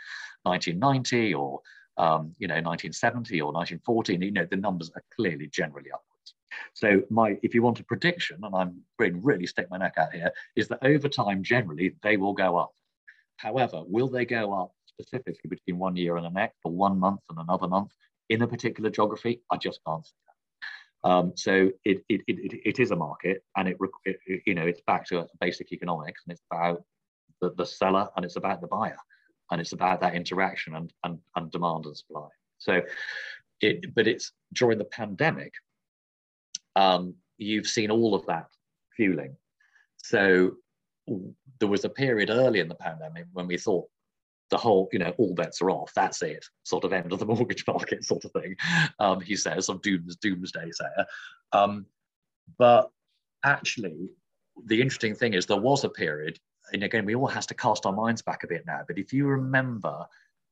1990 or um, you know, 1970 or 1914, you know, the numbers are clearly generally upwards. So my, if you want a prediction, and I'm being really stick my neck out here, is that over time, generally, they will go up. However, will they go up specifically between one year and the next, or one month and another month in a particular geography? I just can't. Um, so it, it, it, it is a market, and it, it, you know it's back to basic economics, and it's about the, the seller, and it's about the buyer, and it's about that interaction and, and, and demand and supply. So, it, but it's during the pandemic um, you've seen all of that fueling. So there was a period early in the pandemic when we thought the whole, you know, all bets are off. That's it, sort of end of the mortgage market, sort of thing. Um, he says, of dooms, doomsday sayer. Um, but actually, the interesting thing is there was a period, and again, we all has to cast our minds back a bit now. But if you remember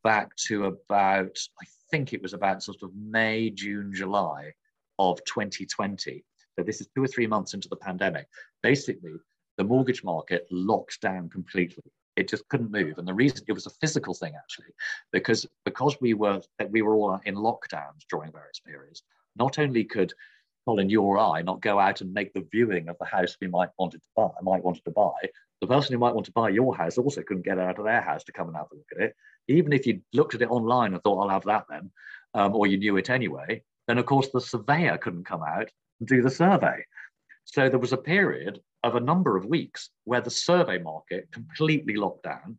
back to about, I think it was about sort of May, June, July of 2020. So this is two or three months into the pandemic. Basically, the mortgage market locked down completely. It just couldn't move, and the reason it was a physical thing actually, because because we were we were all in lockdowns during various periods. Not only could Colin, you or I, not go out and make the viewing of the house we might wanted to buy, might wanted to buy. The person who might want to buy your house also couldn't get out of their house to come and have a look at it. Even if you looked at it online and thought, "I'll have that then," um, or you knew it anyway, then of course the surveyor couldn't come out and do the survey. So there was a period of a number of weeks where the survey market completely locked down.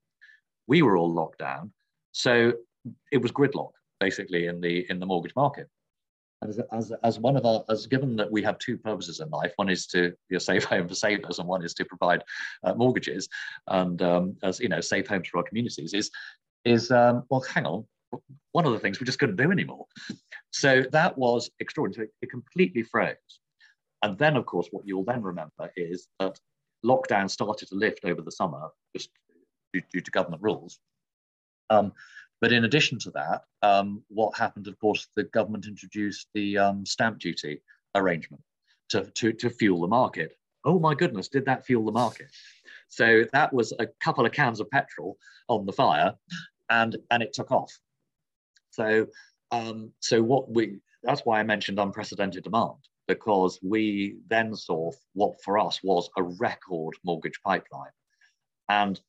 We were all locked down. So it was gridlock basically in the in the mortgage market. As, as, as one of our, as given that we have two purposes in life, one is to be a safe home for savers, and one is to provide uh, mortgages, and um, as you know, safe homes for our communities, is is um, well, hang on, one of the things we just couldn't do anymore. So that was extraordinary. It completely froze. And then, of course, what you'll then remember is that lockdown started to lift over the summer just due, due to government rules. Um, but in addition to that, um, what happened, of course, the government introduced the um, stamp duty arrangement to, to, to fuel the market. Oh my goodness, did that fuel the market? So that was a couple of cans of petrol on the fire and, and it took off. So, um, so what we that's why I mentioned unprecedented demand because we then saw what for us was a record mortgage pipeline, and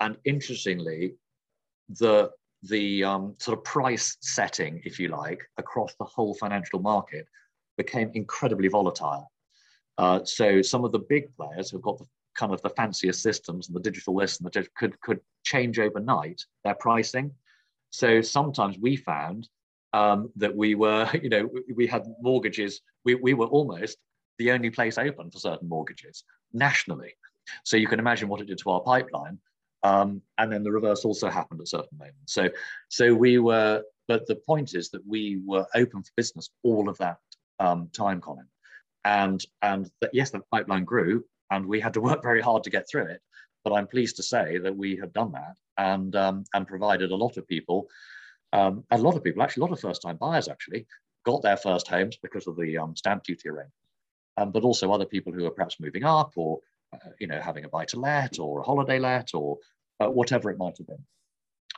and interestingly, the the um, sort of price setting, if you like, across the whole financial market became incredibly volatile. Uh, so some of the big players who've got the kind of the fancier systems and the digital list and the could could change overnight their pricing. So sometimes we found um, that we were, you know, we had mortgages, we, we were almost the only place open for certain mortgages nationally. So you can imagine what it did to our pipeline. Um, and then the reverse also happened at certain moments. So, so we were, but the point is that we were open for business all of that um, time, Colin. And, and that, yes, the pipeline grew and we had to work very hard to get through it. But I'm pleased to say that we have done that and um, and provided a lot of people, um, a lot of people, actually a lot of first-time buyers actually got their first homes because of the um, stamp duty arrangement, um, but also other people who are perhaps moving up or uh, you know having a buy-to-let or a holiday let or uh, whatever it might have been.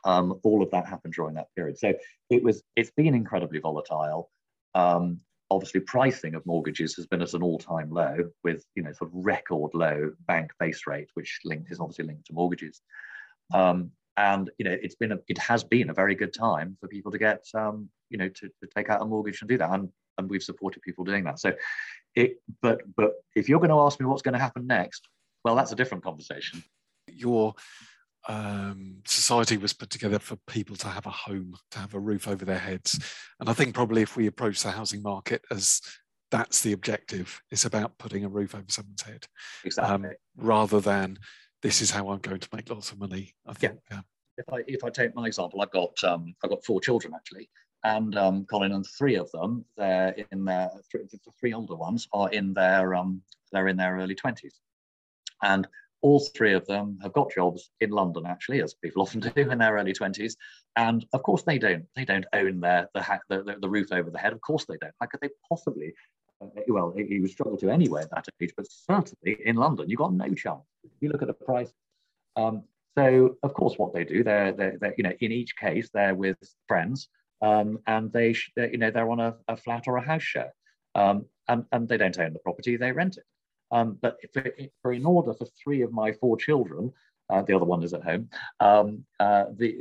Um, all of that happened during that period. So it was it's been incredibly volatile. Um, obviously pricing of mortgages has been at an all-time low with you know sort of record low bank base rate which linked is obviously linked to mortgages um, and you know, it's been a, it has been a very good time for people to get um, you know to, to take out a mortgage and do that, and and we've supported people doing that. So, it but but if you're going to ask me what's going to happen next, well, that's a different conversation. Your um, society was put together for people to have a home, to have a roof over their heads, and I think probably if we approach the housing market as that's the objective, it's about putting a roof over someone's head, exactly, um, rather than this is how I'm going to make lots of money. I think. Yeah. If I if I take my example, I've got um, I've got four children actually, and um, Colin and three of them they're in their three, the three older ones are in their um, they're in their early twenties, and all three of them have got jobs in London actually, as people often do in their early twenties, and of course they don't they don't own their the, the the roof over the head. Of course they don't. How could they possibly well, he would struggle to anywhere at that age, but certainly in London, you've got no chance. If you look at the price. Um, so, of course, what they do, they're, they're, they're, you know, in each case, they're with friends um, and they, you know, they're on a, a, flat or a house share, um, and, and they don't own the property, they rent it. Um, but for, for, in order for three of my four children, uh, the other one is at home, um, uh, the,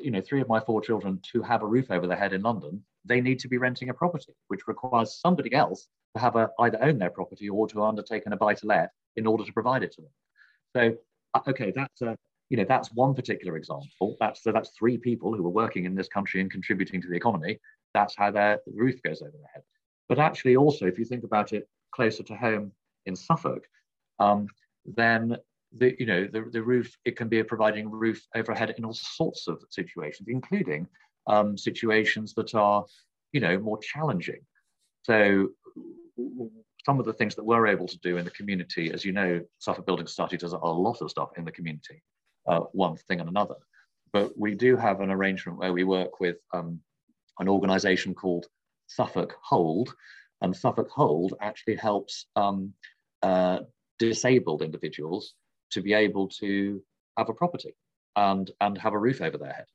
you know, three of my four children to have a roof over their head in London, they need to be renting a property, which requires somebody else to have a, either own their property or to undertake an a buy to let in order to provide it to them. So, uh, okay, that's a, you know, that's one particular example. That's so that's three people who are working in this country and contributing to the economy. That's how their roof goes over their head. But actually, also, if you think about it closer to home in Suffolk, um, then the you know the, the roof it can be a providing roof overhead in all sorts of situations, including um, situations that are you know more challenging. So some of the things that we're able to do in the community, as you know, Suffolk Building Society does a lot of stuff in the community uh, one thing and another. But we do have an arrangement where we work with um, an organization called Suffolk Hold, and Suffolk Hold actually helps um, uh, disabled individuals to be able to have a property and, and have a roof over their head.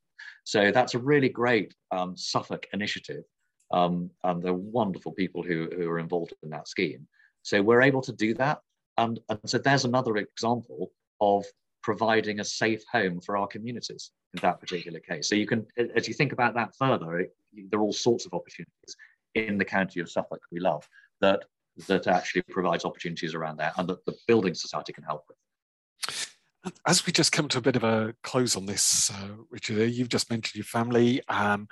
So that's a really great um, Suffolk initiative. Um, and they're wonderful people who, who are involved in that scheme. So we're able to do that. And, and so there's another example of providing a safe home for our communities in that particular case. So you can, as you think about that further, it, there are all sorts of opportunities in the county of Suffolk we love that that actually provides opportunities around that and that the building society can help with. As we just come to a bit of a close on this, uh, Richard, uh, you've just mentioned your family. Um,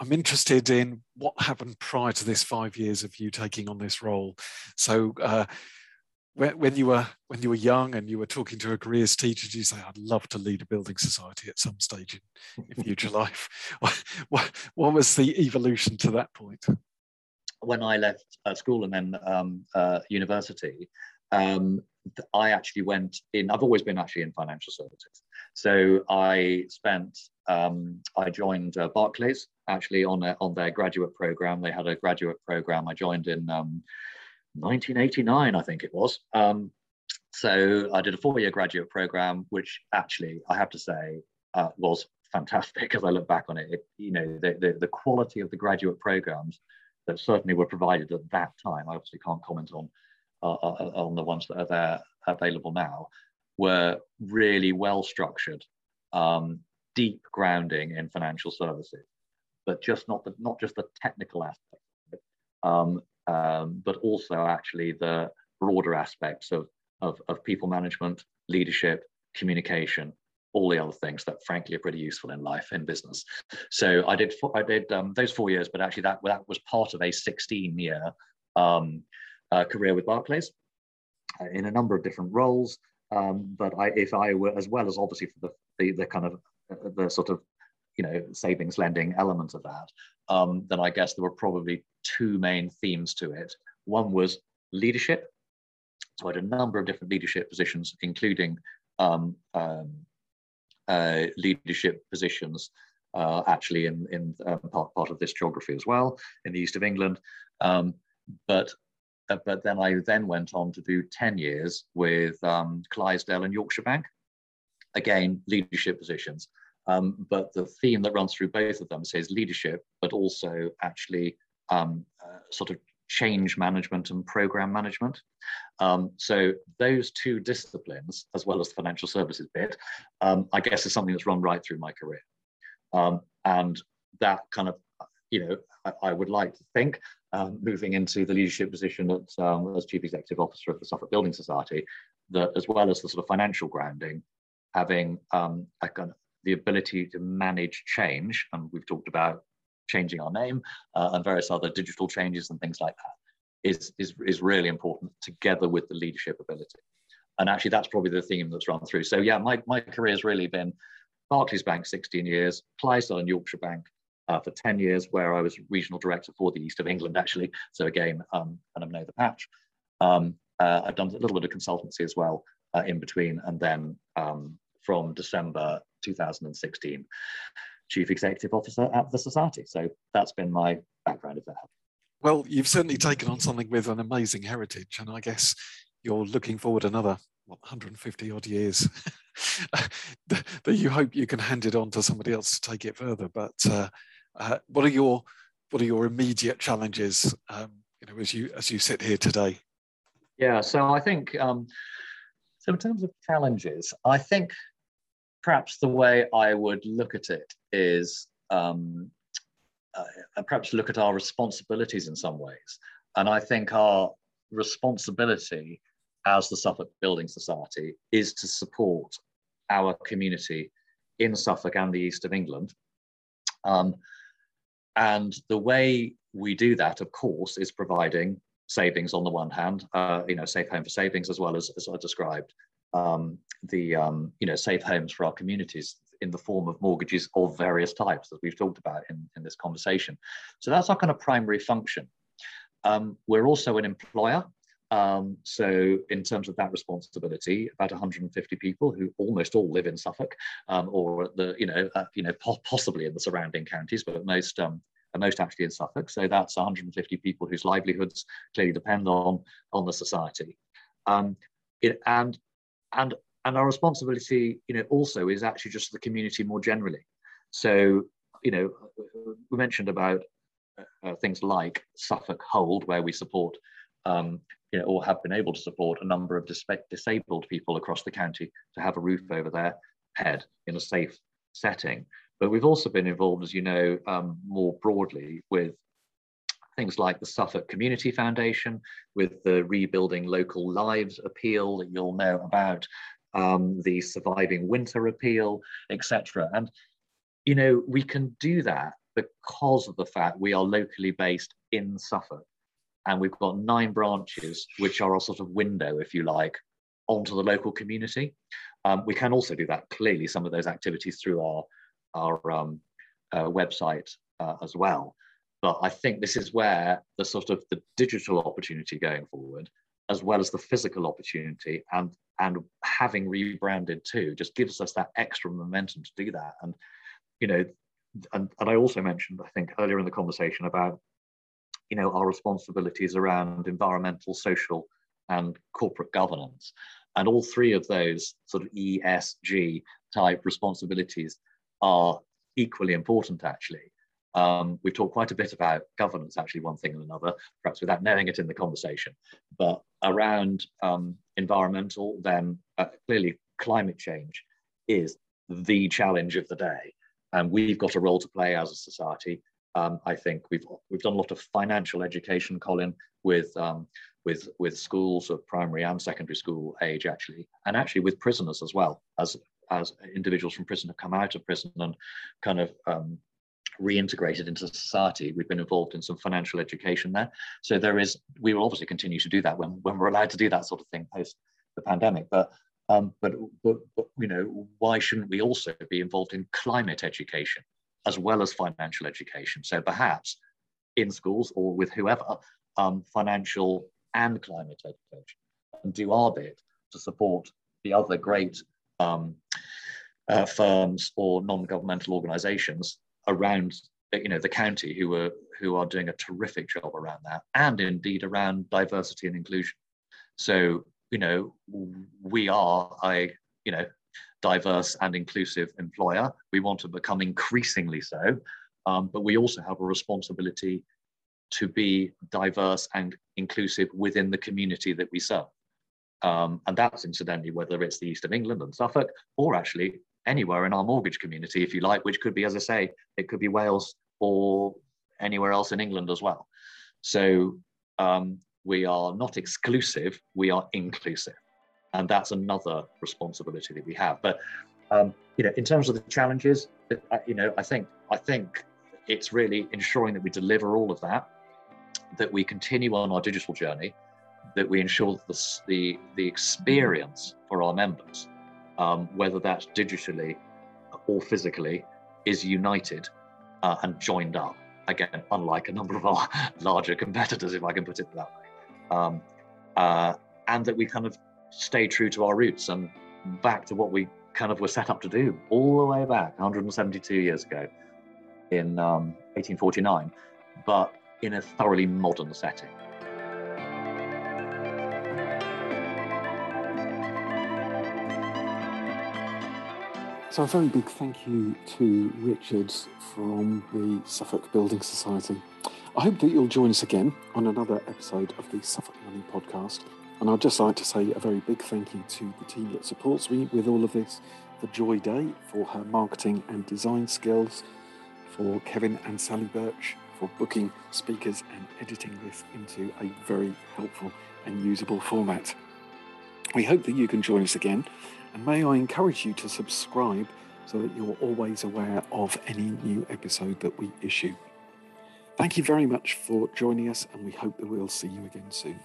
I'm interested in what happened prior to this five years of you taking on this role. So, uh, when, when you were when you were young and you were talking to a careers teacher, did you say, "I'd love to lead a building society at some stage in, in future life"? What, what, was the evolution to that point? When I left uh, school and then um, uh, university, um, I actually went in. I've always been actually in financial services, so I spent. Um, I joined uh, Barclays actually on a, on their graduate program. They had a graduate program. I joined in um, 1989, I think it was. Um, so I did a four-year graduate program, which actually I have to say uh, was fantastic as I look back on it. it you know, the, the, the, quality of the graduate programs that certainly were provided at that time, I obviously can't comment on, on the ones that are there available now, were really well structured, um, deep grounding in financial services, but just not the, not just the technical aspect. Um, um, but also actually the broader aspects of, of, of, people management, leadership, communication, all the other things that frankly are pretty useful in life in business. So I did I did um, those four years, but actually that that was part of a 16 year um, uh, career with Barclays uh, in a number of different roles. Um, but I, if I were, as well as obviously for the, the, the kind of uh, the sort of you know savings lending element of that, um, then I guess there were probably two main themes to it. One was leadership. So I had a number of different leadership positions, including um, um, uh, leadership positions uh, actually in, in um, part, part of this geography as well in the east of England. Um, but but then I then went on to do 10 years with um, Clydesdale and Yorkshire Bank. Again, leadership positions. Um, but the theme that runs through both of them says leadership, but also actually um, uh, sort of change management and program management. Um, so those two disciplines, as well as the financial services bit, um, I guess is something that's run right through my career. Um, and that kind of, you know, I, I would like to think, um, moving into the leadership position at, um, as Chief Executive Officer of the Suffolk Building Society, that as well as the sort of financial grounding, having um, a kind of the ability to manage change, and we've talked about changing our name uh, and various other digital changes and things like that, is, is, is really important together with the leadership ability. And actually, that's probably the theme that's run through. So, yeah, my, my career has really been Barclays Bank, 16 years, Clydesdale and Yorkshire Bank uh, for 10 years, where I was regional director for the East of England, actually. So, again, um, and I know the patch. Um, uh, I've done a little bit of consultancy as well uh, in between, and then um, from December 2016, Chief Executive Officer at the Society. So that's been my background, if that helps. Well, you've certainly taken on something with an amazing heritage, and I guess you're looking forward another what, 150 odd years that you hope you can hand it on to somebody else to take it further. But uh, Uh, what are your what are your immediate challenges? Um, you know, as you as you sit here today. Yeah, so I think um, so. In terms of challenges, I think perhaps the way I would look at it is um, uh, perhaps look at our responsibilities in some ways, and I think our responsibility as the Suffolk Building Society is to support our community in Suffolk and the east of England. Um, and the way we do that, of course, is providing savings on the one hand, uh, you know, safe home for savings, as well as, as I described, um, the, um, you know, safe homes for our communities in the form of mortgages of various types, that we've talked about in, in this conversation. So that's our kind of primary function. Um, we're also an employer. Um, so in terms of that responsibility, about 150 people who almost all live in Suffolk um, or the, you know, uh, you know, po possibly in the surrounding counties, but most, um, most actually in Suffolk. So that's 150 people whose livelihoods clearly depend on, on the society. Um, it, and, and, and our responsibility, you know, also is actually just the community more generally. So, you know, we mentioned about uh, things like Suffolk Hold, where we support um, you know, or have been able to support a number of dis disabled people across the county to have a roof over their head in a safe setting. But we've also been involved, as you know, um, more broadly with things like the Suffolk Community Foundation, with the Rebuilding Local Lives appeal that you'll know about, um, the Surviving Winter appeal, etc. And, you know, we can do that because of the fact we are locally based in Suffolk and we've got nine branches, which are a sort of window, if you like, onto the local community. Um, we can also do that clearly, some of those activities through our, our um, uh, website uh, as well. But I think this is where the sort of the digital opportunity going forward, as well as the physical opportunity and, and having rebranded too, just gives us that extra momentum to do that. And, you know, and, and I also mentioned, I think earlier in the conversation about you know, our responsibilities around environmental, social, and corporate governance. And all three of those sort of ESG type responsibilities are equally important, actually. Um, we've talked quite a bit about governance, actually, one thing and another, perhaps without knowing it in the conversation. But around um, environmental, then uh, clearly climate change is the challenge of the day. And we've got a role to play as a society um, I think we've we've done a lot of financial education, Colin, with um, with with schools of primary and secondary school age actually, and actually with prisoners as well as as individuals from prison have come out of prison and kind of um, reintegrated into society. We've been involved in some financial education there. So there is, we will obviously continue to do that when, when we're allowed to do that sort of thing post the pandemic. But, um, but, but, but, you know, why shouldn't we also be involved in climate education? As well as financial education. So perhaps in schools or with whoever, um, financial and climate education, and do our bit to support the other great um, uh, firms or non-governmental organisations around you know the county who are who are doing a terrific job around that and indeed around diversity and inclusion so you know we are I you know diverse and inclusive employer. We want to become increasingly so, um, but we also have a responsibility to be diverse and inclusive within the community that we serve. Um, and that's incidentally whether it's the east of England and Suffolk, or actually anywhere in our mortgage community, if you like, which could be, as I say, it could be Wales or anywhere else in England as well. So um, we are not exclusive, we are inclusive and that's another responsibility that we have. But um, you know, in terms of the challenges, you know, I think I think it's really ensuring that we deliver all of that, that we continue on our digital journey, that we ensure that the the, the experience for our members, um, whether that's digitally or physically, is united uh, and joined up. Again, unlike a number of our larger competitors, if I can put it that way, um, uh, and that we kind of stay true to our roots and back to what we kind of were set up to do all the way back 172 years ago in um, 1849, but in a thoroughly modern setting. So, a very big thank you to Richard from the Suffolk Building Society. I hope that you'll join us again on another episode of the Suffolk Money Podcast. And I'd just like to say a very big thank you to the team that supports me with all of this for Joy Day for her marketing and design skills, for Kevin and Sally Birch for booking speakers and editing this into a very helpful and usable format. We hope that you can join us again, and may I encourage you to subscribe so that you're always aware of any new episode that we issue. Thank you very much for joining us, and we hope that we'll see you again soon.